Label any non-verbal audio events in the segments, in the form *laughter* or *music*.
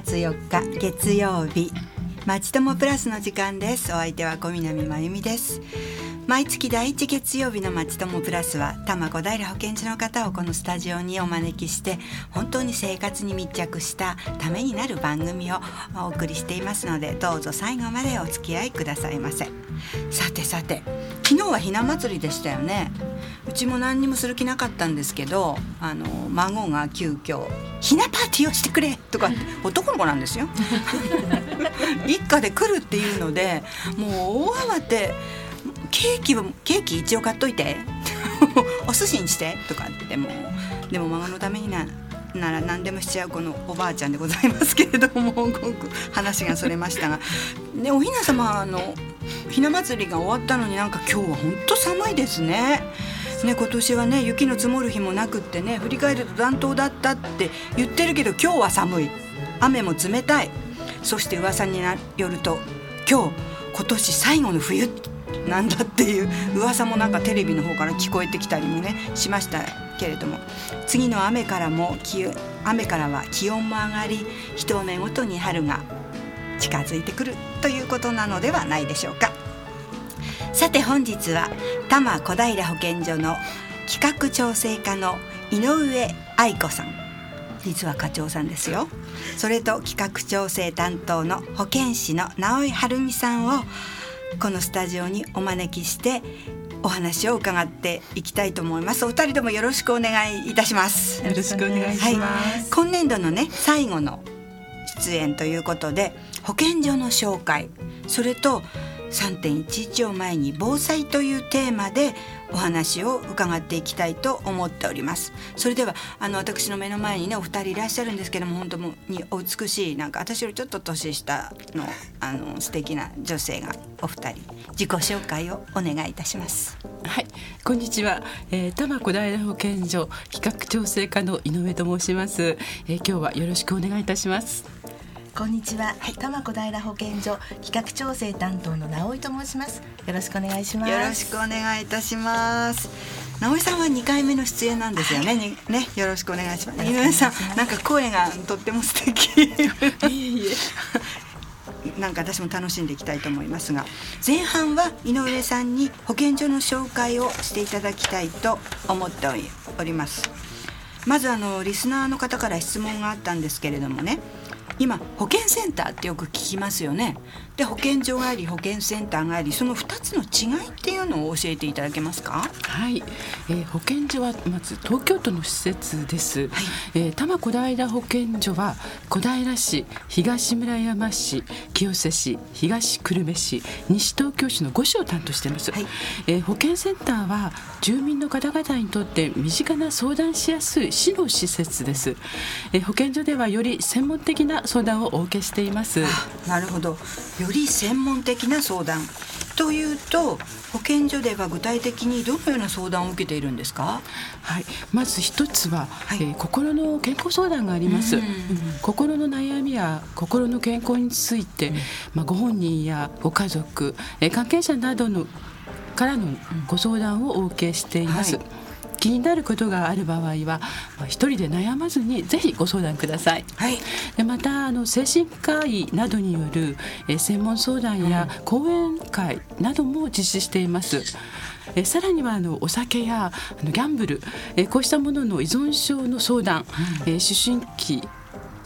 月4日月曜日。まちともプラスの時間です。お相手は小南真由美です。毎月第一月曜日のまちともプラスは多摩小平保健所の方をこのスタジオにお招きして本当に生活に密着したためになる番組をお送りしていますのでどうぞ最後までお付き合いくださいませ。さてさて昨日はひな祭りでしたよね。うちも何にもする気なかったんですけどあの孫が急遽ひなパーティーをしてくれとか *laughs* 男の子なんですよ。*laughs* 一家で来るっていうのでもう大慌て。ケーキはケーキ一応買っといて。*laughs* お寿司にしてとかってもでも孫のためにななら何でもしちゃうこのおばあちゃんでございますけれども話がそれましたが、ね、おひな様のひな祭りが終わったのになんか今日は本当寒いですね。ね、今年はね雪の積もる日もなくってね振り返ると暖冬だったって言ってるけど今日は寒い。雨も冷たい。そして噂によると今日今年最後の冬なんだっていう噂もなんかテレビの方から聞こえてきたりもねしましたけれども。次の雨からも雨からは気温も上がり一目ごとに春が近づいてくるということなのではないでしょうか。さて本日は多摩小平保健所の企画調整課の井上愛子さん。実は課長さんですよ。それと企画調整担当の保健師の直井晴美さんをこのスタジオにお招きしてお話を伺っていきたいと思います。お二人ともよろしくお願いいたします。よろしくお願いします、はい、今年度のね最後の出演ということで保健所の紹介それと3.11を前に防災というテーマでお話を伺っていきたいと思っております。それではあの私の目の前にねお二人いらっしゃるんですけども本当にお美しいなんか私よりちょっと年下のあの素敵な女性がお二人自己紹介をお願いいたします。はい。こんにちは、えー、多摩小平保健所企画調整課の井上と申します、えー、今日はよろしくお願いいたします。こんにちは、はい、多摩小平保健所企画調整担当の直井と申します。よろしくお願いします。よろしくお願いいたします。直井さんは二回目の出演なんですよね、はい、ねよろしくお願いします。井上さんなんか声がとっても素敵。いえいえ。*laughs* なんか私も楽しんでいきたいと思いますが。前半は井上さんに保健所の紹介をしていただきたいと思っております。まずあのリスナーの方から質問があったんですけれどもね今保健センターってよく聞きますよね。で保健所があり保健センターがありその2つの違いっていうのを教えていただけますか？はい、えー、保健所はまず東京都の施設です、はい、えー、多摩小平保健所は小平市東村山市清瀬市東久留米市西東京市の5市を担当しています、はい、えー、保健センターは住民の方々にとって身近な相談しやすい市の施設です、えー、保健所ではより専門的な相談をお受けしています。なるほど。より専門的な相談。というと保健所では具体的にどのような相談を受けているんですか？はい、まず一つは、はい、えー、心の健康相談があります。心の悩みや心の健康について、まあご本人やご家族、えー、関係者などのからのご相談をお受けしています。はい気になることがある場合は、まあ、一人で悩まずにぜひご相談ください。はい、でまたあの精神科医などによる、え専門相談や講演会なども実施しています。えさらにはあのお酒やあのギャンブルえこうしたものの依存症の相談、うん、え思春期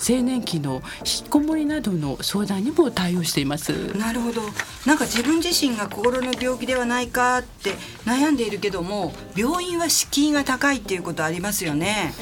青年期の引きこもりなどの相談にも対応しています。なるほど。なんか自分自身が心の病気ではないかって悩んでいるけども病院は敷居が高いっていうことありますよね。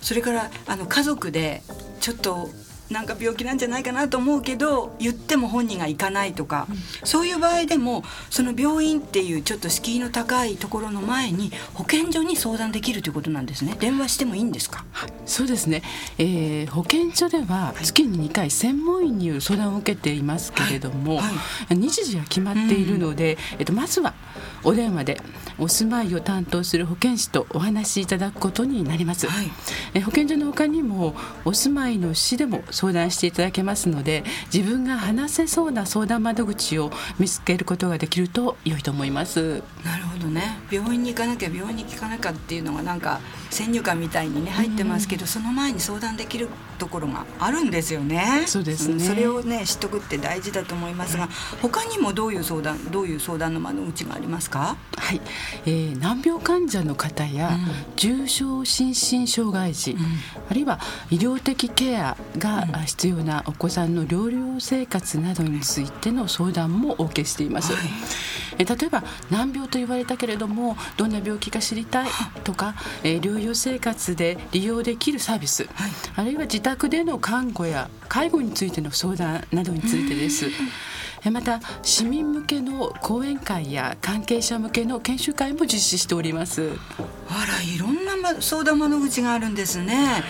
それからあの家族でちょっとなんか病気なんじゃないかなと思うけど言っても本人が行かないとか、うん、そういう場合でもその病院っていうちょっと敷居の高いところの前に保健所に相談できるということなんですね。電話してもいいんですか、はい、そうですね、えー、保健所では月に2回専門医による相談を受けていますけれども、はい。はい、日時は決まっているので、うん、えっと、まずはお電話でお住まいを担当する保健師とお話しいただくことになります、はい、え保健所の他にもお住まいの市でも相談していただけますので自分が話せそうな相談窓口を見つけることができると良いと思います。なるほどね。病院に行かなきゃ病院に行かなきゃっていうのがなんか先入観みたいにね入ってますけど、うん、その前に相談できるところがあるんですよね。そうですね。それをね知っとくって大事だと思いますが、他にもどういう相談どういう相談の窓口があります？か？はい、えー、難病患者の方や、うん、重症心身障害児、うん、あるいは医療的ケアが必要なお子さんの療養生活などについての相談もお受けしています、はい、え例えば難病と言われたけれどもどんな病気か知りたいとか、えー、療養生活で利用できるサービス、はい、あるいは自宅での看護や介護についての相談などについてです。また市民向けの講演会や関係者向けの研修会も実施しております。あらいろんな相談窓口があるんですね。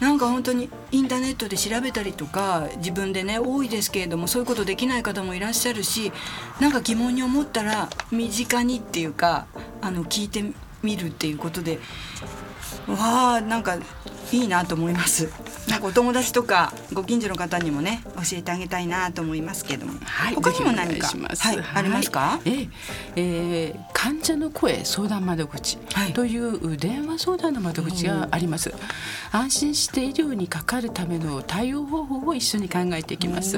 なんか本当にインターネットで調べたりとか自分でね多いですけれどもそういうことできない方もいらっしゃるしなんか疑問に思ったら身近にっていうかあの聞いてみるっていうことでわあなんかいいなと思います。なんかお友達とかご近所の方にもね教えてあげたいなと思いますけども、はい、他にも何か？はい、ありますか、えー、えー、患者の声相談窓口という電話相談の窓口があります、安心して医療にかかるための対応方法を一緒に考えていきます、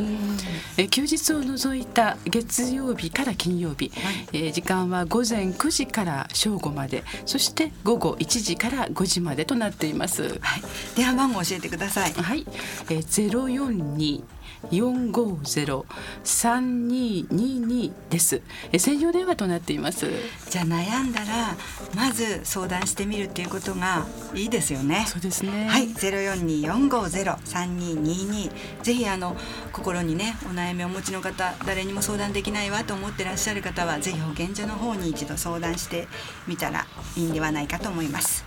えー、休日を除いた月曜日から金曜日、はい、えー、時間は午前9時から正午まで。そして午後1時から5時までとなっています、はい、電話番号教えてください。はい、えー、042 450-3222です。専用電話となっています。じゃあ悩んだらまず相談してみるっていうことがいいですよね。そうですね。はい、ゼロ四二四五ゼロ三二二二。ぜひあの心にねお悩みをお持ちの方、誰にも相談できないわと思ってらっしゃる方はぜひ保健所の方に一度相談してみたらいいんではないかと思います。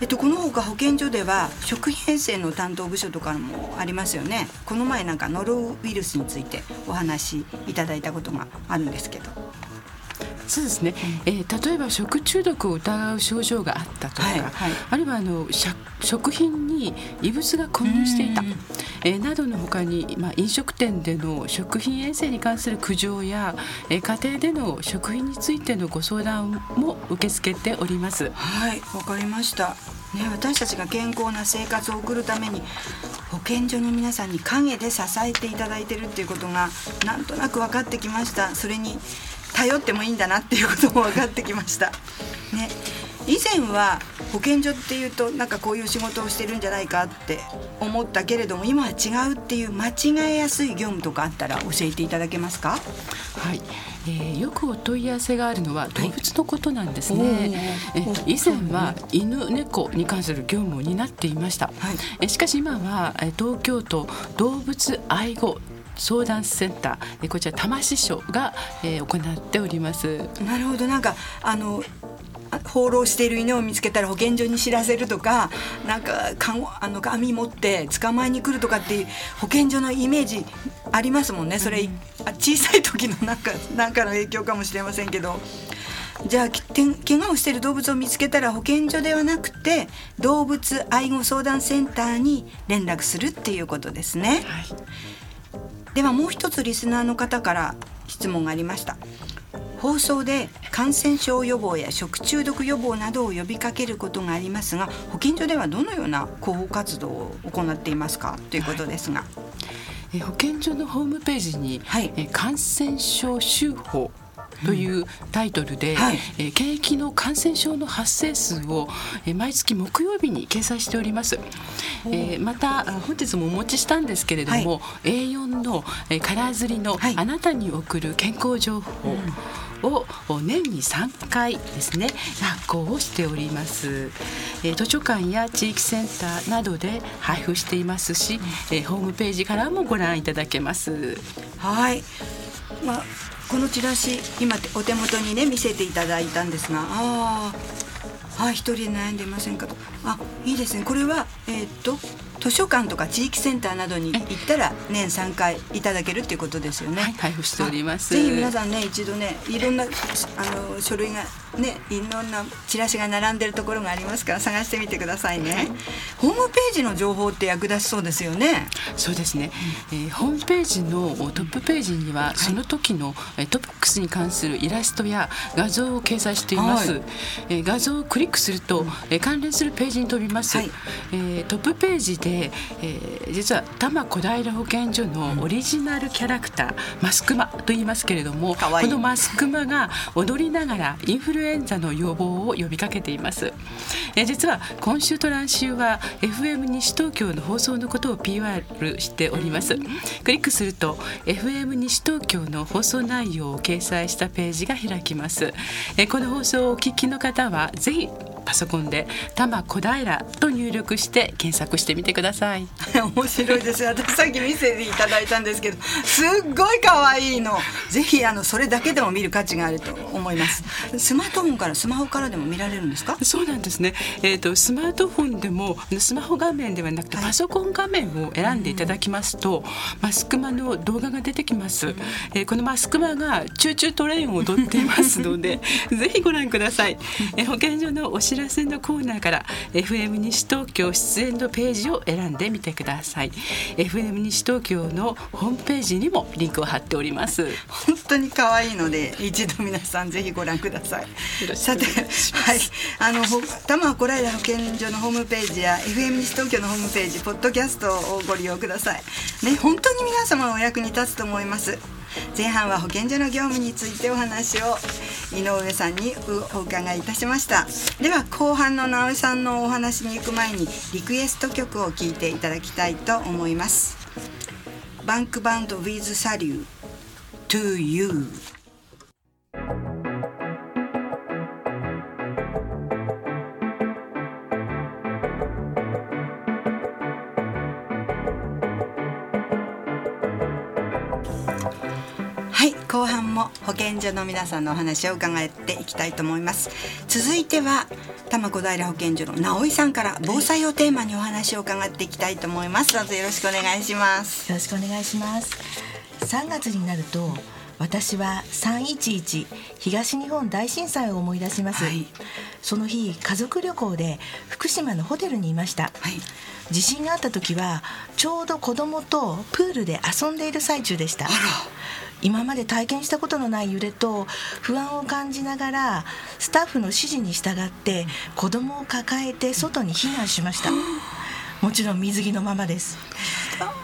えっと、このほか保健所では食品衛生の担当部署とかもありますよねこの前なんかノロウイルスについてお話しいただいたことがあるんですけど。そうですね、えー、例えば食中毒を疑う症状があったとか、はいはい、あるいはあの食品に異物が混入していた、えー、などのほかに、まあ、飲食店での食品衛生に関する苦情や、えー、家庭での食品についてのご相談も受け付けております。はいわかりましたね、私たちが健康な生活を送るために保健所の皆さんに陰で支えていただいてるっていうことがなんとなく分かってきましたそれに頼ってもいいんだなっていうことも分かってきました。ね、以前は保健所っていうとなんかこういう仕事をしてるんじゃないかって思ったけれども今は違うっていう間違えやすい業務とかあったら教えていただけますか？はい、えー、よくお問い合わせがあるのは動物のことなんですね、はい、え以前は犬猫に関する業務を担っていました、はい、えしかし今は東京都動物愛護相談センターこちら多摩支所が、えー、行っております。なるほど。なんかあの放浪している犬を見つけたら保健所に知らせるとかなんかかあの網持って捕まえに来るとかっていう保健所のイメージありますもんねそれ、うん、小さい時のなんかなんかの影響かもしれませんけど。じゃあ怪我をしている動物を見つけたら保健所ではなくて動物愛護相談センターに連絡するっていうことですね。はいではもう一つリスナーの方から質問がありました放送で感染症予防や食中毒予防などを呼びかけることがありますが保健所ではどのような広報活動を行っていますか？ということですが、はい、保健所のホームページに、はい、感染症週報というタイトルで、うんはい、えー、検疫の感染症の発生数を、えー、毎月木曜日に掲載しております、えー、また本日もお持ちしたんですけれども、はい、A4 の、えー、カラー刷りの、はい、あなたに送る健康情報、うんを年に3回ですね発行をしております、えー、図書館や地域センターなどで配布していますし、えー、ホームページからもご覧いただけます。はいまあこのチラシ今お手元にね見せていただいたんですがああ一人で悩んでいませんかとあいいですねこれはえー、っと図書館とか地域センターなどに行ったら年3回いただけるっていうことですよね。はい、配布しております。ぜひ皆さんね一度ねいろんなあの書類がねいろんなチラシが並んでるところがありますから探してみてくださいね。はい、ホームページの情報って役立ちそうですよね。そうですね。えー、ホームページのトップページには、その時のトピックスに関するイラストや画像を掲載しています。はい、えー、画像をクリックすると、えー、関連するページに飛びます。はい、えー、トップページで、えー、実は多摩小平保健所のオリジナルキャラクター、マスクマと言いますけれども、このマスクマが踊りながらインフルエンザの予防を呼びかけています。え、実は今週と来週は FM 西東京の放送のことを PR しております。クリックすると FM 西東京の放送内容を掲載したページが開きます。え、この放送をお聞きの方はぜひパソコンで「多摩小平」と入力して検索してみてください。*laughs* 面白いです。私さっき見せていただいたんですけどすっごい可愛いの。ぜひあのそれだけでも見る価値があると思います。スマートフォンからスマホからでも見られるんですか？そうなんですね。えっ、ー、とスマートフォンでもスマホ画面ではなくてパソコン画面を選んでいただきますと、はい、マスクマの動画が出てきます、えー、このマスクマが Choo Choo TRAIN を踊っていますので *laughs* ぜひご覧ください、えー、保健所のお知らせのコーナーから FM 西東京出演のページを選んでみてください。FM 西東京のホームページにもリンクを貼っております。本当に可愛いので一度皆さんぜひご覧ください。さてはい。あの多摩小平保健所のホームページや FM 西東京のホームページポッドキャストをご利用ください。ね本当に皆様のお役に立つと思います前半は保健所の業務についてお話を井上さんにお伺いいたしました。では後半の直江さんのお話に行く前にリクエスト曲を聴いていただきたいと思います。バンクバンド with サリュー。To you も保健所の皆さんのお話を伺っていきたいと思います。続いては多摩小平保健所の直井さんから防災をテーマにお話を伺っていきたいと思います。どうぞよろしくお願いします。よろしくお願いします。3月になると私は311東日本大震災を思い出します、はい、その日家族旅行で福島のホテルにいました、はい、地震があった時はちょうど子供とプールで遊んでいる最中でした今まで体験したことのない揺れと不安を感じながらスタッフの指示に従って子供を抱えて外に避難しました。もちろん水着のままです。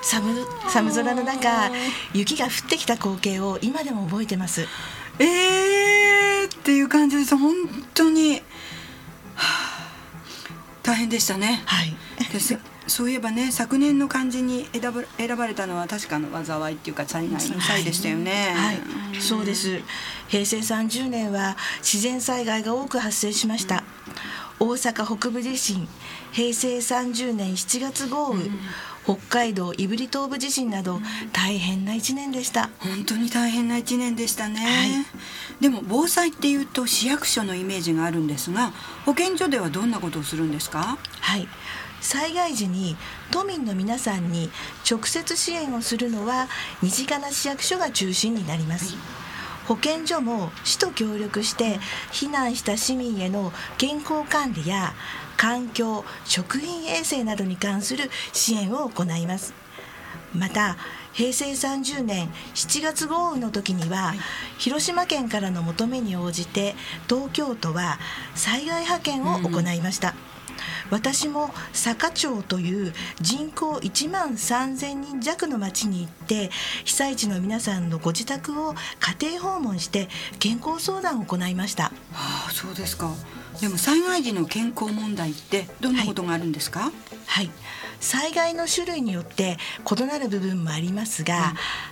寒寒空の中雪が降ってきた光景を今でも覚えてます。えーっていう感じです。本当に、はあ、大変でしたね。はい。ですそういえばね昨年の漢字に選ば選ばれたのは確かの災いっていうか災害の際でしたよね。はい、はい、そうです。平成30年は自然災害が多く発生しました。大阪北部地震、平成30年7月豪雨、うん、北海道胆振東部地震など大変な一年でした。本当に大変な一年でしたね。はい、でも防災っていうと市役所のイメージがあるんですが、保健所ではどんなことをするんですか？はい。災害時に都民の皆さんに直接支援をするのは身近な市役所が中心になります。保健所も市と協力して避難した市民への健康管理や環境食品衛生などに関する支援を行います。また平成30年7月豪雨の時には、はい、広島県からの求めに応じて東京都は災害派遣を行いました、うん私も坂町という人口1万3000人弱の町に行って被災地の皆さんのご自宅を家庭訪問して健康相談を行いました。はあ、そうですか。でも災害時の健康問題ってどんなことがあるんですか、はい、はい災害の種類によって異なる部分もありますが、うん、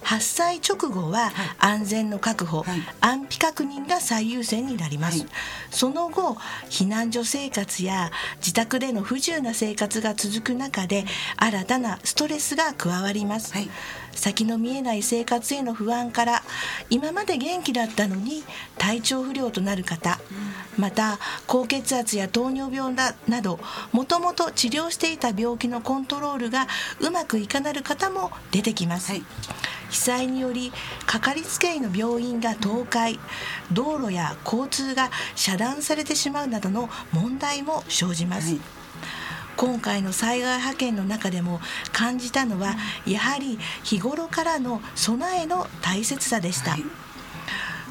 発災直後は安全の確保、はい、安否確認が最優先になります、はい、その後避難所生活や自宅での不自由な生活が続く中で新たなストレスが加わります、はい、先の見えない生活への不安から今まで元気だったのに体調不良となる方、うん。また高血圧や糖尿病などもともと治療していた病気のコントロールがうまくいかなる方も出てきます、はい、被災によりかかりつけ医の病院が倒壊道路や交通が遮断されてしまうなどの問題も生じます、はい今回の災害派遣の中でも感じたのはやはり日頃からの備えの大切さでした、はい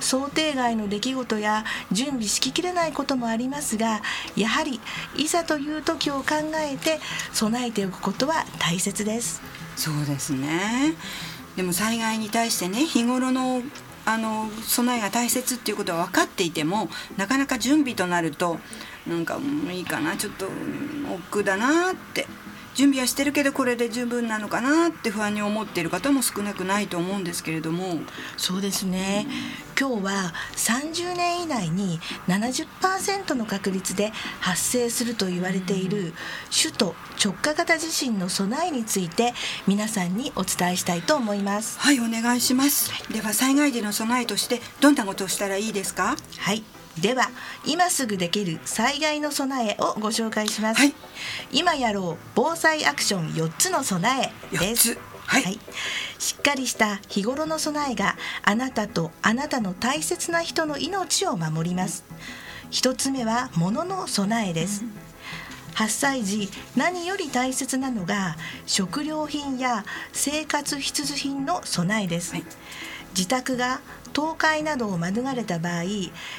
想定外の出来事や準備しききれないこともありますがやはりいざという時を考えて備えておくことは大切です。そうですね。でも災害に対してね日頃のあの備えが大切っていうことは分かっていてもなかなか準備となるとなんかもういいかなちょっと億劫だなって。準備はしてるけどこれで十分なのかなって不安に思っている方も少なくないと思うんですけれども。そうですね、うん、今日は30年以内に70%の確率で発生すると言われている首都直下型地震の備えについて皆さんにお伝えしたいと思います。はいお願いします、では災害時の備えとしてどんなことをしたらいいですか？はいでは今すぐできる災害の備えをご紹介します、はい、今やろう防災アクション4つの備えです。はい、はい、しっかりした日頃の備えがあなたとあなたの大切な人の命を守ります。一つ目は物の備えです、うん発災時何より大切なのが食料品や生活必需品の備えです、はい、自宅が倒壊などを免れた場合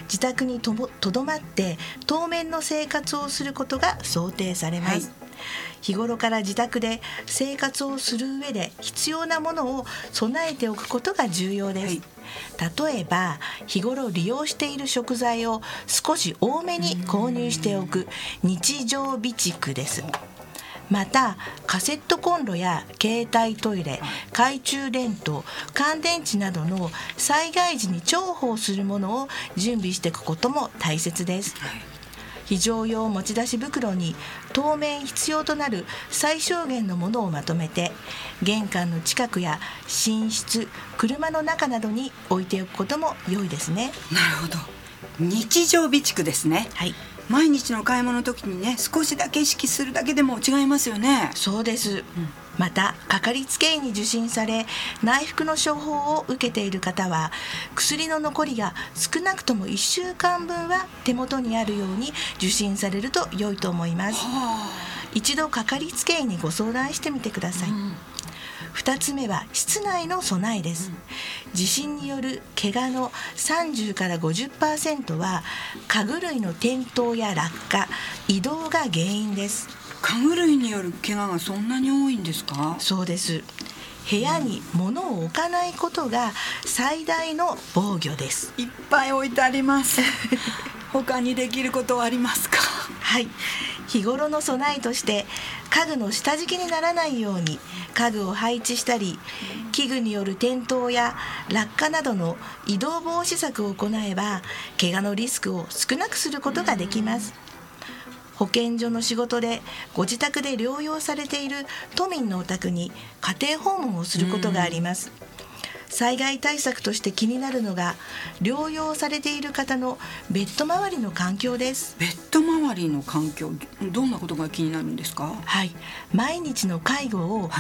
自宅にとどまって当面の生活をすることが想定されます、はい、日頃から自宅で生活をする上で必要なものを備えておくことが重要です、はい、例えば日頃利用している食材を少し多めに購入しておく。日常備蓄ですまたカセットコンロや携帯トイレ懐中電灯乾電池などの災害時に重宝するものを準備していくことも大切です。非常用持ち出し袋に当面必要となる最小限のものをまとめて玄関の近くや寝室車の中などに置いておくことも良いですね。なるほど。日常備蓄ですね。はい毎日の買い物の時にね少しだけ意識するだけでも違いますよね。そうです、うん、またかかりつけ医に受診され内服の処方を受けている方は薬の残りが少なくとも1週間分は手元にあるように受診されると良いと思います、一度かかりつけ医にご相談してみてください、うん2つ目は室内の備えです、地震による怪我の30から50%は家具類の転倒や落下移動が原因です。家具類による怪我がそんなに多いんですか？そうです。部屋に物を置かないことが最大の防御です。いっぱい置いてあります。*laughs* 他にできることはありますか？はい日頃の備えとして家具の下敷きにならないように家具を配置したり器具による転倒や落下などの移動防止策を行えば怪我のリスクを少なくすることができます。保健所の仕事でご自宅で療養されている都民のお宅に家庭訪問をすることがあります。災害対策として気になるのが療養されている方のベッド周りの環境です。ベッド周りの環境どんなことが気になるんですか？はい。毎日の介護を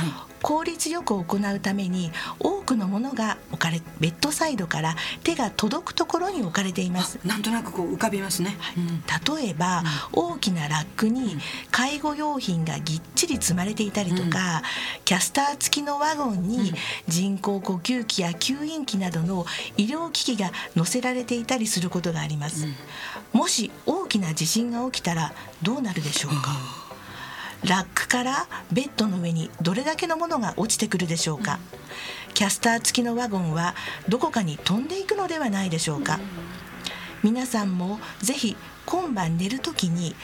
効率よく行うために多くのものが置かれベッドサイドから手が届くところに置かれています。なんとなくこう浮かびますね、はい、例えば、うん、大きなラックに介護用品がぎっちり積まれていたりとか、うん、キャスター付きのワゴンに人工呼吸器や吸引器などの医療機器が載せられていたりすることがあります、うん、もし大きな地震が起きたらどうなるでしょうか、ラックからベッドの上にどれだけのものが落ちてくるでしょうか、キャスター付きのワゴンはどこかに飛んでいくのではないでしょうか、皆さんもぜひ今晩寝る時に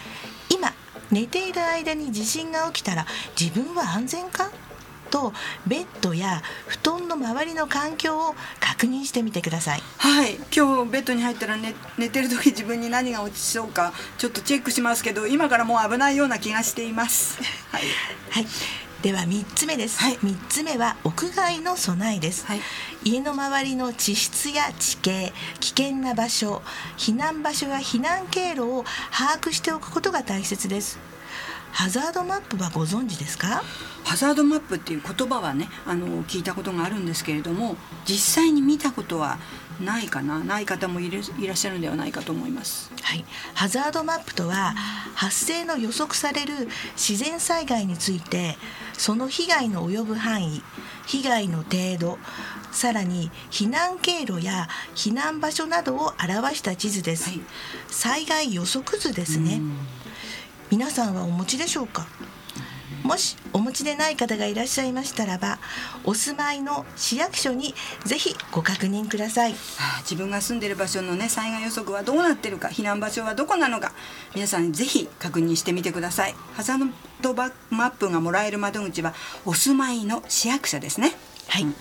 今寝ている間に地震が起きたら自分は安全か？とベッドや布団の周りの環境を確認してみてください。はい今日ベッドに入ったら寝寝てる時自分に何が落ちそうかちょっとチェックしますけど今からもう危ないような気がしています。はい、はいでは3つ目です、はい、3つ目は屋外の備えです、はい、家の周りの地質や地形危険な場所避難場所や避難経路を把握しておくことが大切ですハザードマップはご存知ですか？ハザードマップっていう言葉はねあの聞いたことがあるんですけれども実際に見たことはないかなない方もいらっしゃるんではないかと思います。はい、ハザードマップとは発生の予測される自然災害についてその被害の及ぶ範囲被害の程度さらに避難経路や避難場所などを表した地図です、はい、災害予測図ですね皆さんはお持ちでしょうか？もしお持ちでない方がいらっしゃいましたらばお住まいの市役所にぜひご確認ください、はあ、自分が住んでいる場所のね災害予測はどうなってるか避難場所はどこなのか皆さんぜひ確認してみてください。ハザードマップがもらえる窓口はお住まいの市役所ですね。はい、うん、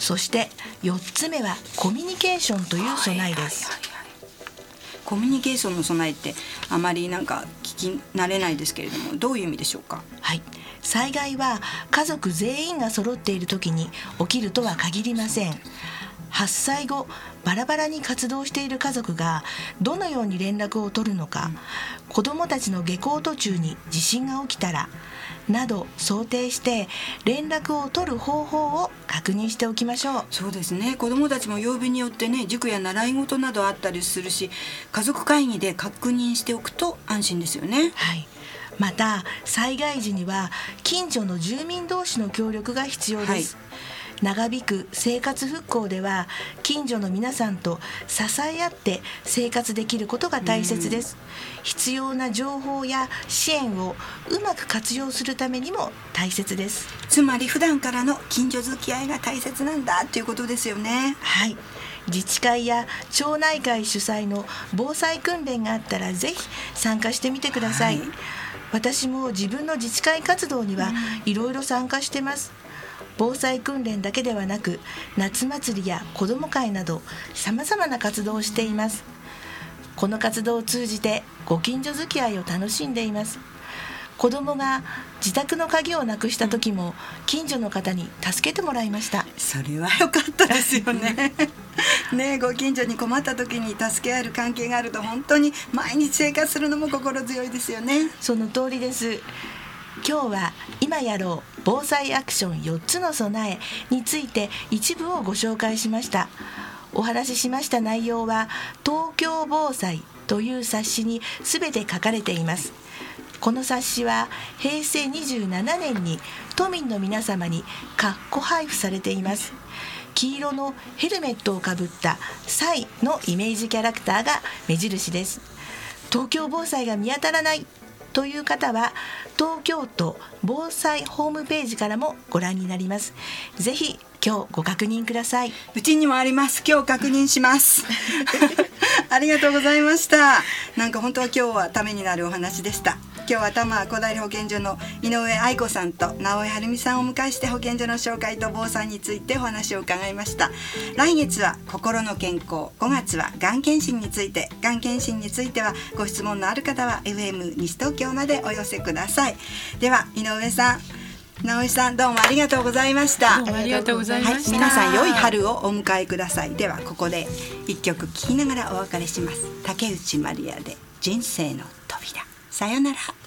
そして4つ目はコミュニケーションという備えです、はいはいはいコミュニケーションの備えってあまりなんか聞き慣れないですけれどもどういう意味でしょうか？はい。災害は家族全員が揃っている時に起きるとは限りません。発災後バラバラに活動している家族がどのように連絡を取るのか、うん、子どもたちの下校途中に地震が起きたらなど想定して連絡を取る方法を確認しておきましょう。そうですね。子どもたちも曜日によってね塾や習い事などあったりするし家族会議で確認しておくと安心ですよね。はい。また災害時には近所の住民同士の協力が必要です、はい長引く生活復興では近所の皆さんと支え合って生活できることが大切です、必要な情報や支援をうまく活用するためにも大切です。つまり普段からの近所付き合いが大切なんだっていうことですよね。はい。自治会や町内会主催の防災訓練があったらぜひ参加してみてください、はい。私も自分の自治会活動にはいろいろ参加してます防災訓練だけではなく夏祭りや子ども会などさまざまな活動をしています。この活動を通じてご近所付き合いを楽しんでいます。子供が自宅の鍵をなくした時も近所の方に助けてもらいました。それは良かったですよね。*laughs* ねご近所に困った時に助け合える関係があると本当に毎日生活するのも心強いですよね。その通りです今日は今やろう防災アクション4つの備えについて一部をご紹介しました。お話ししました内容は東京防災という冊子に全て書かれています。この冊子は平成27年に都民の皆様に括弧配布されています。黄色のヘルメットをかぶったサイのイメージキャラクターが目印です。東京防災が見当たらないという方は東京都防災ホームページからもご覧になります。ぜひ今日ご確認ください。うちにもあります。今日確認します。*laughs* *laughs* ありがとうございました。なんか本当は今日はためになるお話でした今日は多摩小平保健所の井上愛子さんと直江晴美さんをお迎えして保健所の紹介と防災についてお話を伺いました。来月は心の健康5月はがん検診についてがん検診についてはご質問のある方は FM 西東京までお寄せください。では井上さん直江さんどうもありがとうございました。ありがとうございました、はい、皆さん良い春をお迎えください。ではここで一曲聴きながらお別れします。竹内まりやで人生の扉さよなら。